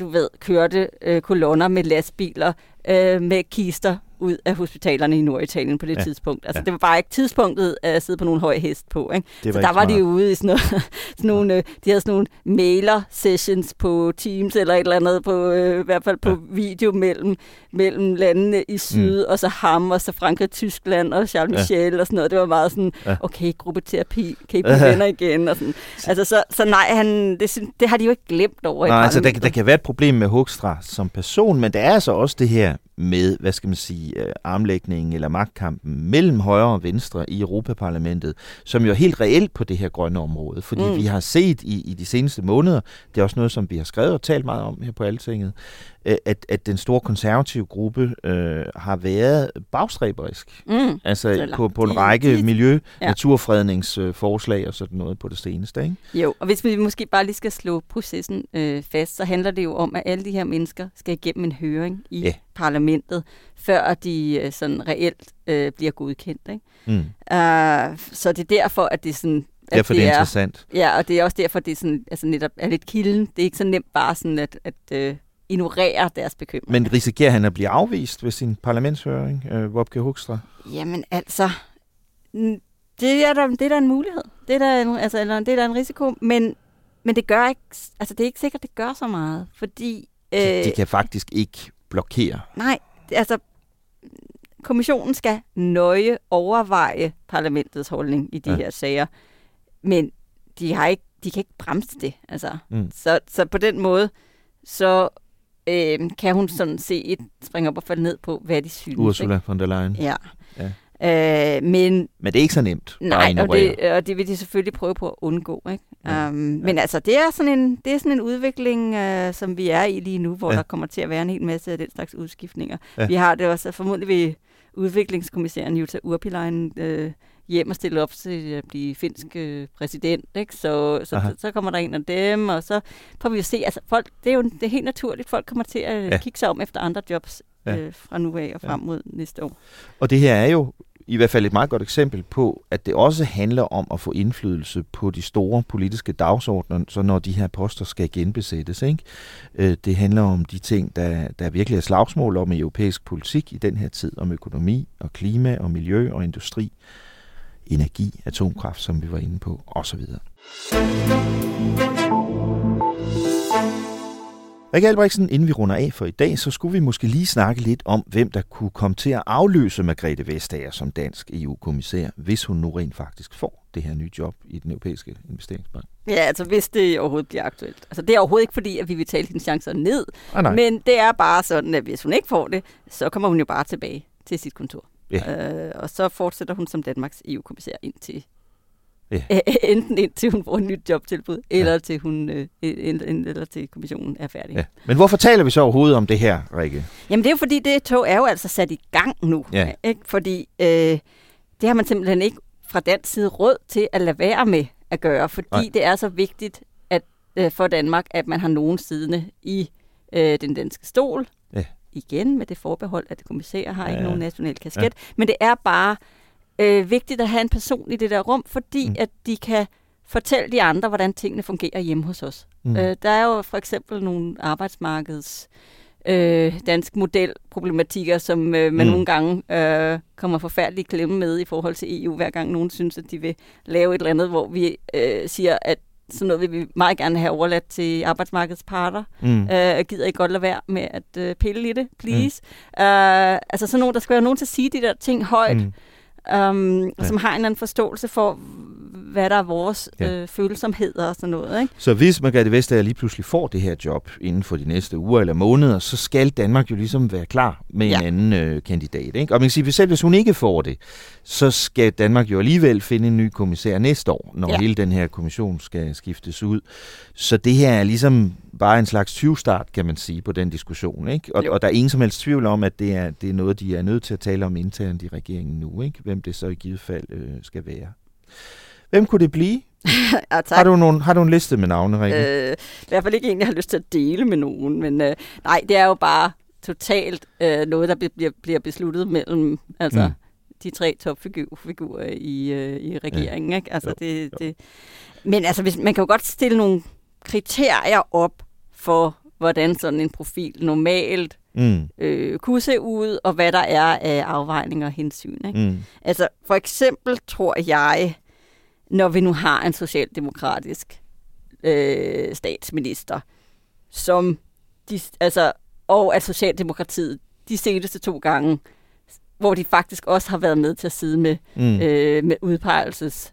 du ved, kørte øh, kolonner med lastbiler øh, med kister ud af hospitalerne i Norditalien på det Ja. ja. tidspunkt. Altså, Ja. ja. det var bare ikke tidspunktet at sidde på nogen høj hest på. Ikke? Det var så der var de ude i sådan, noget, sådan nogle, øh, de havde sådan nogle mailer-sessions på Teams eller et eller andet, på, øh, i hvert fald på ja. video mellem, mellem landene i syd, mm. og så ham, og så Frankrig, Tyskland, og Charles Ja. Michel og sådan noget. Det var meget sådan, Ja. ja. okay, gruppeterapi, kan I blive venner igen? Og sådan. Altså, så, så nej, han, det, det har de jo ikke glemt over i Nej, altså der, der kan være et problem med Hoekstra som person, men der er altså også det her med, hvad skal man sige, øh, armlægningen eller magtkampen mellem højre og venstre i Europaparlamentet, som jo er helt reelt på det her grønne område. Fordi mm. Vi har set i, i de seneste måneder, det er også noget, som vi har skrevet og talt meget om her på Altinget, øh, at, at den store konservative gruppe øh, har været bagstræberisk. Mm. Altså Eller på, på en de- række de- miljø- Ja. naturfredningsforslag og sådan noget på det seneste. Ikke? Jo, og hvis vi måske bare lige skal slå processen øh, fast, så handler det jo om, at alle de her mennesker skal igennem en høring i yeah. Parlamentet, før de øh, sådan reelt øh, bliver godkendt. Ikke? Mm. Uh, så det er derfor, at det sådan... At Derfor det er interessant. Ja, og det er også derfor, det er sådan, altså netop er lidt kilden. Det er ikke så nemt bare sådan at, at øh, ignorere deres bekymring. Men risikerer han at blive afvist ved sin parlamentshøring, øh, Wopke Hoekstra? Jamen altså, det er, der, det er der en mulighed. Det er der en, altså, eller, det er der en risiko, men, men det gør ikke, altså det er ikke sikkert, det gør så meget, fordi... øh, De, de kan faktisk ikke blokere. Nej, altså, kommissionen skal nøje overveje parlamentets holdning i de Ja. ja. her sager, men de, har ikke, de kan ikke bremse det. Altså. Mm. Så, så på den måde, så øh, kan hun sådan se et springe op og falde ned på, hvad de synes. Ursula ikke? von der Leyen. Ja. Ja. Øh, men Men det er ikke så nemt bare at Nej, og det, og det vil de selvfølgelig prøve på at undgå. Ikke? Ja. Ja. Um, men altså, det er sådan en, det er sådan en udvikling, uh, som vi er i lige nu, hvor Ja. ja. der kommer til at være en hel masse af den slags udskiftninger. Ja. Ja. Vi har det også, formodentlig vil udviklingskommissæren Jutta Urpilainen øh, hjem og stille op til at blive finsk øh, præsident. Ikke? Så, så, Aha. så, kommer der en af dem, og så får vi jo se, altså folk, det er jo det er helt naturligt, folk kommer til at Ja. ja. kigge sig om efter andre jobs Ja. øh, fra nu af og Ja. frem mod næste år. Og det her er jo i hvert fald et meget godt eksempel på, at det også handler om at få indflydelse på de store politiske dagsordner, så når de her poster skal genbesættes. Ikke? Øh, det handler om de ting, der, der virkelig er slagsmål om i europæisk politik i den her tid, om økonomi og klima og miljø og industri, energi, atomkraft, som vi var inde på, osv. Rikke Albrechtsen, inden vi runder af for i dag, så skulle vi måske lige snakke lidt om, hvem der kunne komme til at afløse Margrethe Vestager som dansk EU-kommissær, hvis hun nu rent faktisk får det her nye job i den europæiske investeringsbank. Ja, altså hvis det overhovedet bliver aktuelt. Altså det er overhovedet ikke fordi, at vi vil tale hendes chancer ned, Ah, nej. men det er bare sådan, at hvis hun ikke får det, så kommer hun jo bare tilbage til sit kontor. Ja. Øh, og så fortsætter hun som Danmarks EU-kommissær indtil Ja. enten indtil hun får et nyt jobtilbud, eller til hun øh, eller, til kommissionen er færdig. Ja. Men hvorfor taler vi så overhovedet om det her, Rikke? Jamen det er jo fordi, det tog er jo altså sat i gang nu. Ja. Ikke? Fordi øh, det har man simpelthen ikke fra dansk side råd til at lade være med at gøre, fordi Nej. det er så vigtigt at øh, for Danmark, at man har nogen siddende i øh, den danske stol. Ja. Igen med det forbehold, at kommissærer har Ja, ikke ja. nogen national kasket. Ja. Men det er bare øh, vigtigt at have en person i det der rum, fordi mm. at de kan fortælle de andre, hvordan tingene fungerer hjemme hos os. Mm. Øh, der er jo for eksempel nogle arbejdsmarkeds øh, dansk modelproblematikker, som øh, man mm. nogle gange øh, kommer forfærdeligt klemme med i forhold til EU, hver gang nogen synes, at de vil lave et eller andet, hvor vi øh, siger, at sådan noget vil vi meget gerne have overladt til arbejdsmarkedets parter. Mm. Øh, gider I godt lade være med at øh, pille i det, please? Mm. Øh, altså sådan nogen, der skal være nogen til at sige de der ting højt, Mm. Um, Ja. som har en eller anden forståelse for, hvad der er vores Ja. øh, følsomheder og sådan noget. Ikke? Så hvis Margrethe Vestager lige pludselig får det her job inden for de næste uger eller måneder, så skal Danmark jo ligesom være klar med ja. en anden øh, kandidat. Ikke? Og man kan sige, selv hvis hun ikke får det, så skal Danmark jo alligevel finde en ny kommissær næste år, når ja. Ja. hele den her kommission skal skiftes ud. Så det her er ligesom bare en slags 20-start, kan man sige, på den diskussion. Ikke? Og, Jo. og der er ingen som helst tvivl om, at det er, det er noget, de er nødt til at tale om internt i regeringen nu. Ikke? Hvem det så i givet fald øh, skal være. Hvem kunne det blive? ja, tak. Har du, nogle, har du en liste med navne, Rikke? Øh, I hvert fald ikke en, jeg har lyst til at dele med nogen, men øh, nej, det er jo bare totalt øh, noget, der bliver, bliver besluttet mellem altså, Mm. de tre topfigurer i, øh, i regeringen. Ikke? Altså, Jo, det, det, men altså, hvis, man kan jo godt stille nogle kriterier op for, hvordan sådan en profil normalt Mm. øh, kunne se ud, og hvad der er af afvejninger og hensyn. Ikke? Mm. Altså, for eksempel tror jeg, når vi nu har en socialdemokratisk øh, statsminister, som de, altså, og at Socialdemokratiet de seneste to gange, hvor de faktisk også har været med til at sidde med, Mm. øh, med udpegelses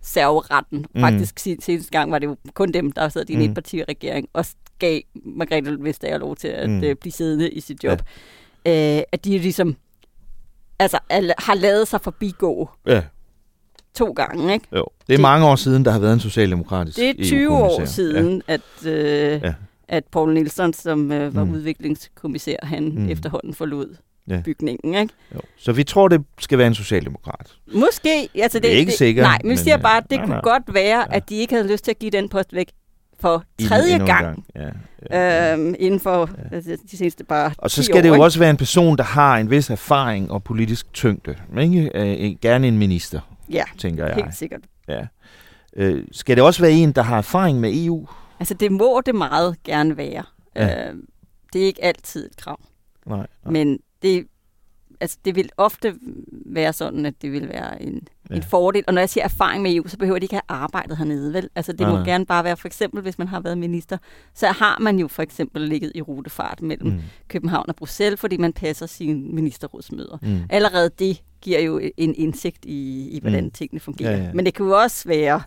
serveretten. Mm. Faktisk seneste gang var det jo kun dem, der sad i en Mm. etpartiregering, og gav Margrethe Vestager lov til at Mm. mm. blive siddende i sit job. Ja. Øh, at de ligesom altså, al- har lavet sig forbigå Ja, to gange. Ikke? jo. Det er Det- mange år siden, der har været en socialdemokratisk Det er 20 år siden, ja. at, øh, Ja. at Paul Nielsen, som øh, var Mm. mm. udviklingskommissær, han Mm. efterhånden forlod Ja. bygningen. Ikke? Jo. Så vi tror, det skal være en socialdemokrat. Måske. Altså Vi er ikke sikre, Nej, men vi men, siger bare, at det nej, kunne nej. godt være, ja. at de ikke havde lyst til at give den post væk for tredje en gang, Ja, ja. øhm, inden for ja. de seneste bare Og så 10 skal år, det jo ikke? også være en person, der har en vis erfaring og politisk tyngde. Ikke? Øh, gerne en minister, Ja, tænker jeg. helt sikkert. Ja. Øh, skal det også være en, der har erfaring med EU? Altså, det må det meget gerne være. Ja. Øh, det er ikke altid et krav. Nej. nej. Men det, altså, det vil ofte være sådan, at det vil være en, Ja. en fordel. Og når jeg siger erfaring med EU, så behøver de ikke have arbejdet hernede, vel? Altså, det Nej, må nej. gerne bare være, for eksempel, hvis man har været minister, så har man jo for eksempel ligget i rutefart mellem mm. København og Bruxelles, fordi man passer sine ministerrådsmøder. Mm. Allerede det giver jo en indsigt i, i hvordan Mm. tingene fungerer. Ja, ja. Men det kan jo også være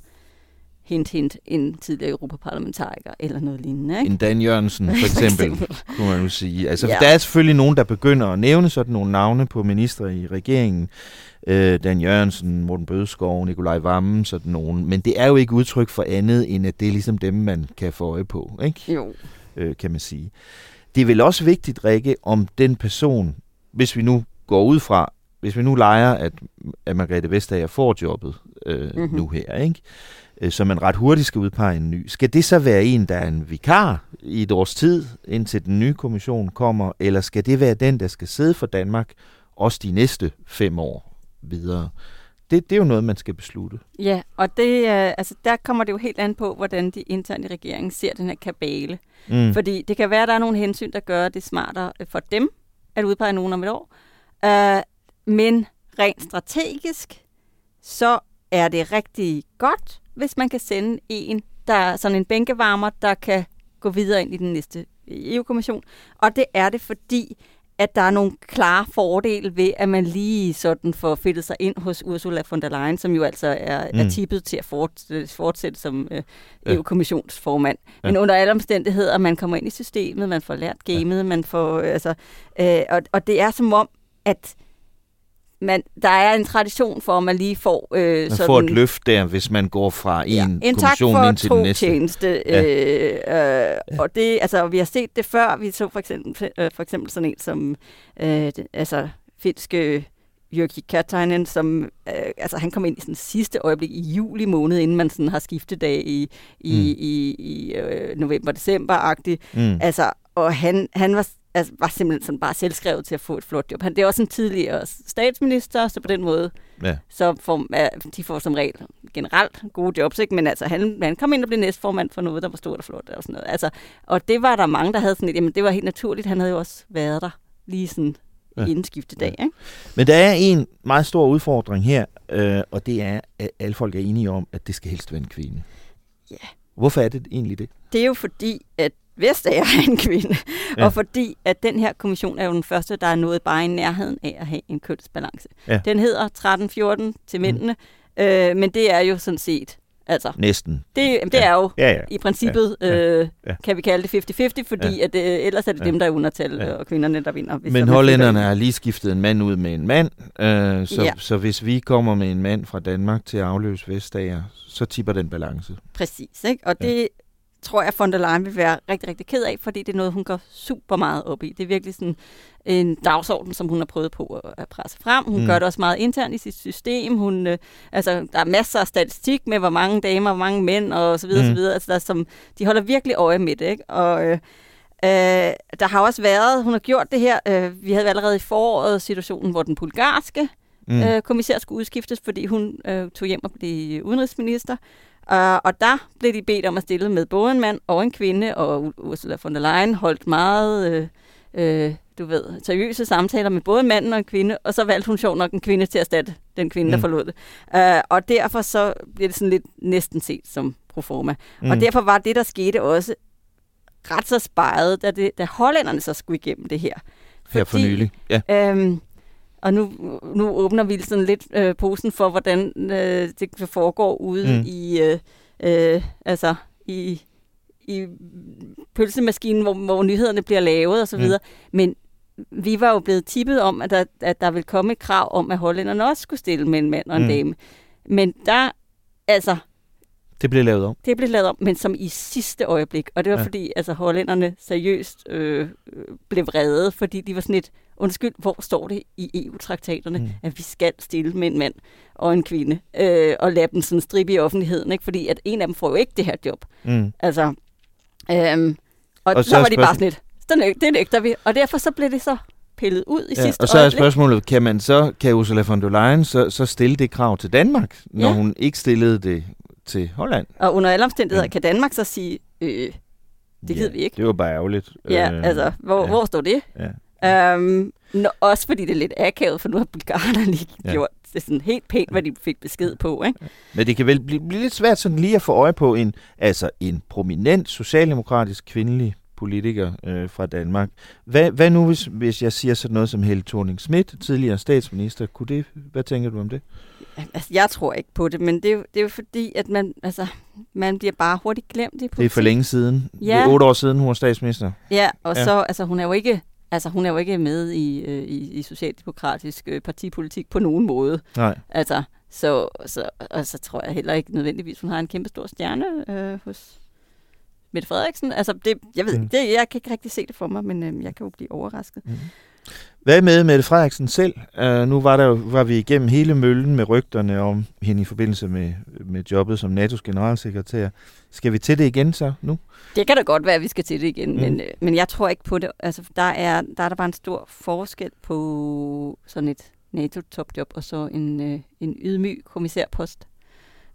hint, hint, en tidligere europaparlamentariker eller noget lignende, ikke? En Dan Jørgensen, for For eksempel, eksempel. kunne man jo sige. Altså. Ja. Der er selvfølgelig nogen, der begynder at nævne sådan nogle navne på ministre i regeringen. Øh, Dan Jørgensen, Morten Bødskov, Nikolaj Vammen, sådan nogen. Men det er jo ikke udtryk for andet, end at det er ligesom dem, man kan få øje på, ikke? Jo. Øh, kan man sige. Det er vel også vigtigt, Rikke, om den person, hvis vi nu går ud fra, hvis vi nu leger, at, at Margrethe Vestager får jobbet øh, mm-hmm. Mhm. nu her, ikke? Øh, så man ret hurtigt skal udpege en ny. Skal det så være en, der er en vikar i et års tid, indtil den nye kommission kommer, eller skal det være den, der skal sidde for Danmark også de næste fem år videre? Det, det er jo noget, man skal beslutte. Ja, og det, øh, altså, der kommer det jo helt an på, hvordan de internt i regeringen ser den her kabale. Mm. Fordi det kan være, at der er nogle hensyn, der gør det smartere for dem at udpege nogen om et år. Uh, men rent strategisk, så er det rigtig godt, hvis man kan sende en, der er sådan en bænkevarmer, der kan gå videre ind i den næste EU-kommission. Og det er det, fordi at der er nogle klare fordele ved, at man lige sådan får fedtet sig ind hos Ursula von der Leyen, som jo altså er, mm. er tippet til at fortsætte, fortsætte som øh, EU-kommissionsformand. Ja. Men under alle omstændigheder, man kommer ind i systemet, man får lært gamet, ja. man får, øh, altså, øh, og, og det er som om, at man, der er en tradition for, at man lige får... Øh, man sådan, får et løft der, hvis man går fra en, ja, en kommission ind til den næste. tjeneste. Ja. Øh, øh, og det, altså, vi har set det før. Vi så for eksempel, øh, for eksempel sådan en som øh, altså, finske Jyrki Katainen, som øh, altså, han kom ind i sådan sidste øjeblik i juli måned, inden man sådan har skiftedag i, i, mm. i, i øh, november-december-agtigt. Mm. Altså, og han, han var altså, var simpelthen sådan bare selvskrevet til at få et flot job. Han det er også en tidligere statsminister, så på den måde, ja. så får, ja, de får som regel generelt gode jobs, ikke? men altså, han, han kom ind og blev næstformand for noget, der var stort og flot og sådan noget. Altså, og det var der mange, der havde sådan et, jamen det var helt naturligt, han havde jo også været der lige sådan ja. inden skiftedag. Ikke? Men der er en meget stor udfordring her, øh, og det er, at alle folk er enige om, at det skal helst være en kvinde. Ja. Hvorfor er det egentlig det? Det er jo fordi, at Vestager er en kvinde. Ja. Og fordi at den her kommission er jo den første, der er nået bare i nærheden af at have en kønsbalance. Ja. Den hedder 13-14 til mændene, mm. øh, men det er jo sådan set Altså, Næsten. Det, det ja. er jo ja, ja. i princippet, ja, ja, øh, ja. kan vi kalde det 50-50, fordi ja. at, øh, ellers er det ja. dem, der er undertal, ja. og kvinderne, der vinder. Hvis Men hollænderne har lige skiftet en mand ud med en mand, øh, så, ja. så hvis vi kommer med en mand fra Danmark til at afløse Vestager, så tipper den balance. Præcis, ikke? og det tror jeg, von der Leyen vil være rigtig, rigtig ked af, fordi det er noget, hun går super meget op i. Det er virkelig sådan en dagsorden, som hun har prøvet på at presse frem. Hun mm. gør det også meget internt i sit system. Hun, øh, altså, der er masser af statistik med, hvor mange damer, hvor mange mænd og så videre, mm. så videre. Altså, der er, som, de holder virkelig øje med det, ikke? Og øh, øh, der har også været, hun har gjort det her, øh, vi havde allerede i foråret situationen, hvor den bulgarske mm. øh, kommissær skulle udskiftes, fordi hun øh, tog hjem og blev udenrigsminister. Uh, og der blev de bedt om at stille med både en mand og en kvinde, og Ursula von der Leyen holdt meget, øh, øh, du ved, seriøse samtaler med både manden og en kvinde, og så valgte hun sjov nok en kvinde til at erstatte den kvinde, mm. der forlod det. Uh, og derfor så bliver det sådan lidt næsten set som proforma. Mm. Og derfor var det, der skete også ret så spejet, da, det, da hollænderne så skulle igennem det her. Fordi, her for nylig, ja. Øhm, og nu, nu åbner vi sådan lidt øh, posen for, hvordan øh, det foregår ude mm. i, øh, øh, altså, i, i pølsemaskinen, hvor, hvor nyhederne bliver lavet og så videre. Mm. Men vi var jo blevet tippet om, at der, at der ville komme et krav om, at hollænderne også skulle stille med en mand og en mm. dame. Men der, altså... Det blev lavet om. Det blev lavet om, men som i sidste øjeblik. Og det var ja. fordi, altså hollænderne seriøst øh, blev vrede, fordi de var sådan et, undskyld, hvor står det i EU-traktaterne, mm. at vi skal stille med en mand og en kvinde, øh, og lade dem sådan stribe i offentligheden, ikke? fordi at en af dem får jo ikke det her job. Mm. Altså, øhm, og, og så, så var de bare sådan lidt, det, det nægter vi, og derfor så blev det så pillet ud i ja, sidste Og så er øjeblik. spørgsmålet, kan man så, kan Ursula von der Leyen så, så stille det krav til Danmark, når ja. hun ikke stillede det til Holland? Og under alle omstændigheder ja. kan Danmark så sige, øh, det ja, gider vi ikke. Det var bare ærgerligt. Ja, øh, altså, hvor, ja. hvor står det? Ja. Um, no, også fordi det er lidt akavet, for nu har bulgarerne lige ja. gjort det sådan helt pænt, hvad de fik besked på. Ikke? Men det kan vel blive, blive lidt svært sådan lige at få øje på en, altså en prominent socialdemokratisk kvindelig politiker øh, fra Danmark. Hvad, hvad nu, hvis, hvis jeg siger sådan noget som Helle thorning Schmidt, tidligere statsminister? Kunne det, hvad tænker du om det? Altså, jeg tror ikke på det, men det er, jo, det er jo fordi, at man, altså, man bliver bare hurtigt glemt i politik. Det er for længe siden. Ja. Det er otte år siden, hun var statsminister. Ja, og ja. så, altså, hun er jo ikke Altså, hun er jo ikke med i, øh, i, i socialdemokratisk øh, partipolitik på nogen måde. Nej. Altså, så, så, og så tror jeg heller ikke nødvendigvis, hun har en kæmpe stor stjerne øh, hos Mette Frederiksen. Altså, det, jeg ved mm. det, jeg kan ikke rigtig se det for mig, men øh, jeg kan jo blive overrasket. Mm. Hvad med Mette Frederiksen selv? Uh, nu var, der, var vi igennem hele møllen med rygterne om hende i forbindelse med, med jobbet som NATO's generalsekretær. Skal vi til det igen så nu? Det kan da godt være, at vi skal til det igen, mm. men, øh, men jeg tror ikke på det. Altså, der, er, der er der bare en stor forskel på sådan et NATO-topjob og så en, øh, en ydmyg kommissærpost.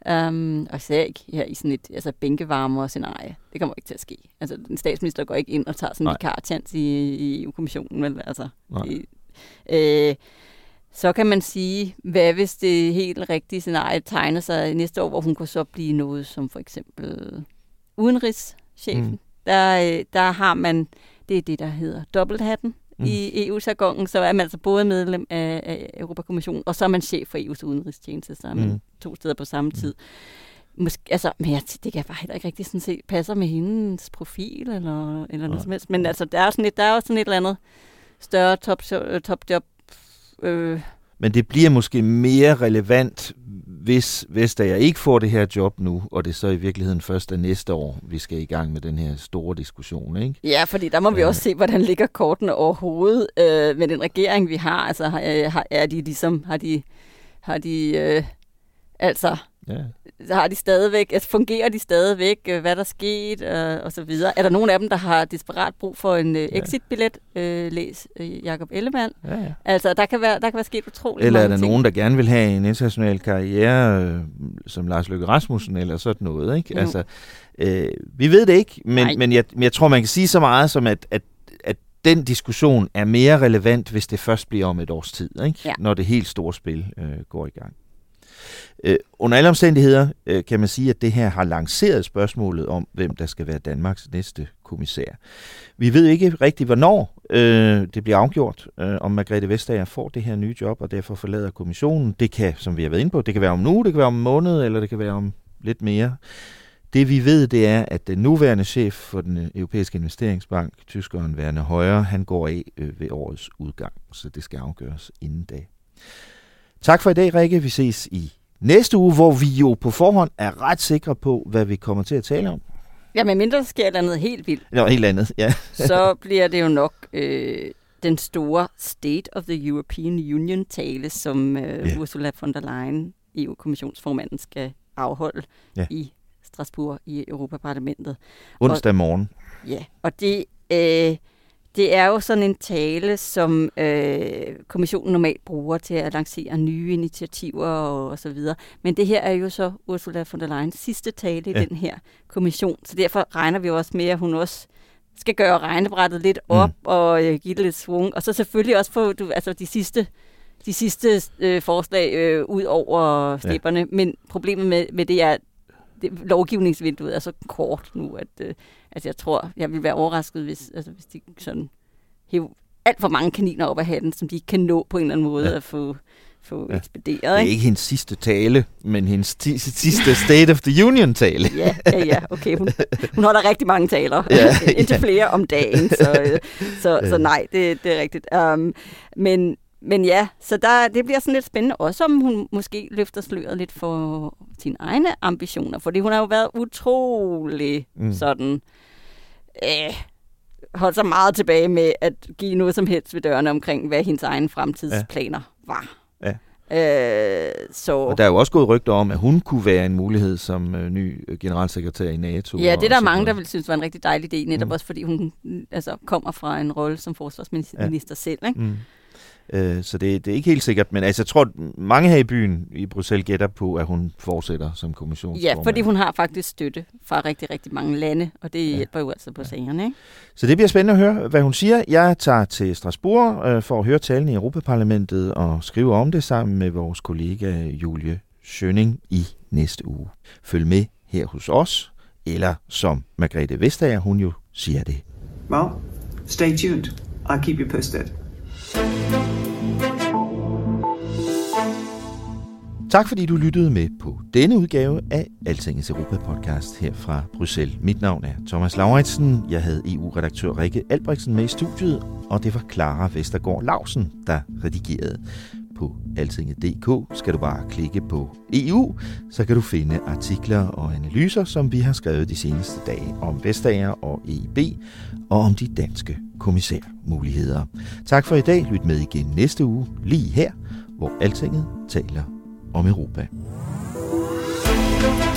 Um, og især ikke her i sådan et altså bænkevarmere scenarie. Det kommer ikke til at ske. Altså, den statsminister går ikke ind og tager sådan en vikartjans i, i EU-kommissionen. Vel? Altså, det, øh, så kan man sige, hvad hvis det helt rigtige scenarie tegner sig næste år, hvor hun kunne så blive noget som for eksempel udenrigschefen. Mm. der, øh, der har man, det er det, der hedder dobbelthatten mm. i EU-jargonen, så er man altså både medlem af, af Europakommissionen, og så er man chef for EU's udenrigstjeneste, så er man mm. to steder på samme tid. Måske, altså, men jeg, det kan jeg bare heller ikke rigtig sådan se, passer med hendes profil, eller, eller noget som helst. Men altså, der er, sådan et, der er også sådan et eller andet større top, top job, øh, men det bliver måske mere relevant, hvis Vestager ikke får det her job nu, og det så i virkeligheden først er næste år, vi skal i gang med den her store diskussion, ikke? Ja, fordi der må vi også se, hvordan ligger kortene overhovedet øh, med den regering, vi har. Altså, har, er de ligesom, har de, har de øh, altså Ja. Har de stadigvæk, altså fungerer de stadigvæk, øh, hvad der er sket, øh, og så videre. Er der nogen af dem, der har desperat brug for en øh, exit-billet? Øh, læs øh, Jacob Ellemann. Ja, ja. Altså, der kan, være, der kan være sket utroligt Eller er der ting. nogen, der gerne vil have en international karriere, øh, som Lars Løkke Rasmussen, eller sådan noget, ikke? Mm. Altså, øh, vi ved det ikke, men, men jeg, jeg tror, man kan sige så meget som, at, at at den diskussion er mere relevant, hvis det først bliver om et års tid, ikke? Ja. når det helt store spil øh, går i gang. Øh, under alle omstændigheder øh, kan man sige, at det her har lanceret spørgsmålet om, hvem der skal være Danmarks næste kommissær. Vi ved ikke rigtig, hvornår øh, det bliver afgjort, øh, om Margrethe Vestager får det her nye job, og derfor forlader kommissionen. Det kan, som vi har været inde på, det kan være om nu, det kan være om en måned, eller det kan være om lidt mere. Det vi ved, det er, at den nuværende chef for den øh, europæiske investeringsbank, tyskeren Werner Højre, han går af øh, ved årets udgang, så det skal afgøres inden da. Tak for i dag, Rikke. Vi ses i næste uge, hvor vi jo på forhånd er ret sikre på, hvad vi kommer til at tale om. Ja, men mindre sker der noget helt vildt. Ja, helt andet, ja. så bliver det jo nok øh, den store State of the European Union tale, som øh, ja. Ursula von der Leyen, EU-kommissionsformanden, skal afholde ja. i Strasbourg i Europaparlamentet. Onsdag morgen. Ja, og det... Øh, det er jo sådan en tale, som øh, kommissionen normalt bruger til at lancere nye initiativer og, og så videre. Men det her er jo så Ursula von der Leyens sidste tale i ja. den her kommission, så derfor regner vi også med, at hun også skal gøre regnebrættet lidt op mm. og øh, give det lidt svung. Og så selvfølgelig også få du, altså de sidste de sidste øh, forslag øh, ud over stepperne. Ja. Men problemet med, med det er, det, lovgivningsvinduet er så kort nu, at øh, altså jeg tror, jeg vil være overrasket, hvis, altså, hvis de sådan hæver alt for mange kaniner op af hatten, som de ikke kan nå på en eller anden måde ja. at få, få ja. ekspederet. Det er ikke hendes sidste tale, men hendes ti- sidste State of the Union-tale. ja, ja, ja, okay. Hun, hun holder rigtig mange taler. Ja, Indtil ja. flere om dagen, så, øh, så, så nej, det, det er rigtigt. Um, men, men ja, så der, det bliver sådan lidt spændende, også om hun måske løfter sløret lidt for sine egne ambitioner, fordi hun har jo været utrolig mm. sådan, øh, holdt sig meget tilbage med at give noget som helst ved dørene omkring, hvad hendes egne fremtidsplaner ja. var. Ja. Øh, så... Og der er jo også gået rygter om, at hun kunne være en mulighed som øh, ny generalsekretær i NATO. Ja, det er der mange, der vil synes var en rigtig dejlig idé, netop mm. også fordi hun altså, kommer fra en rolle som forsvarsminister ja. selv. Ikke? Mm. Øh, så det, det er ikke helt sikkert, men altså, jeg tror, at mange her i byen i Bruxelles gætter på, at hun fortsætter som kommissionsformand. Ja, fordi hun har faktisk støtte fra rigtig, rigtig mange lande, og det ja. hjælper jo altså på ja. sagerne. Ikke? Så det bliver spændende at høre, hvad hun siger. Jeg tager til Strasbourg øh, for at høre talen i Europaparlamentet og skrive om det sammen med vores kollega Julie Schønning i næste uge. Følg med her hos os, eller som Margrethe Vestager, hun jo siger det. Well, stay tuned. I'll keep you posted. Tak fordi du lyttede med på denne udgave af Altingets Europa podcast her fra Bruxelles. Mit navn er Thomas Lauritsen. Jeg havde EU-redaktør Rikke Albrechtsen med i studiet, og det var Clara Vestergaard Lausen, der redigerede. På altinget.dk skal du bare klikke på EU, så kan du finde artikler og analyser, som vi har skrevet de seneste dage om Vestager og EIB og om de danske kommissærmuligheder. Tak for i dag. Lyt med igen næste uge, lige her, hvor Altinget taler om Europa. thank you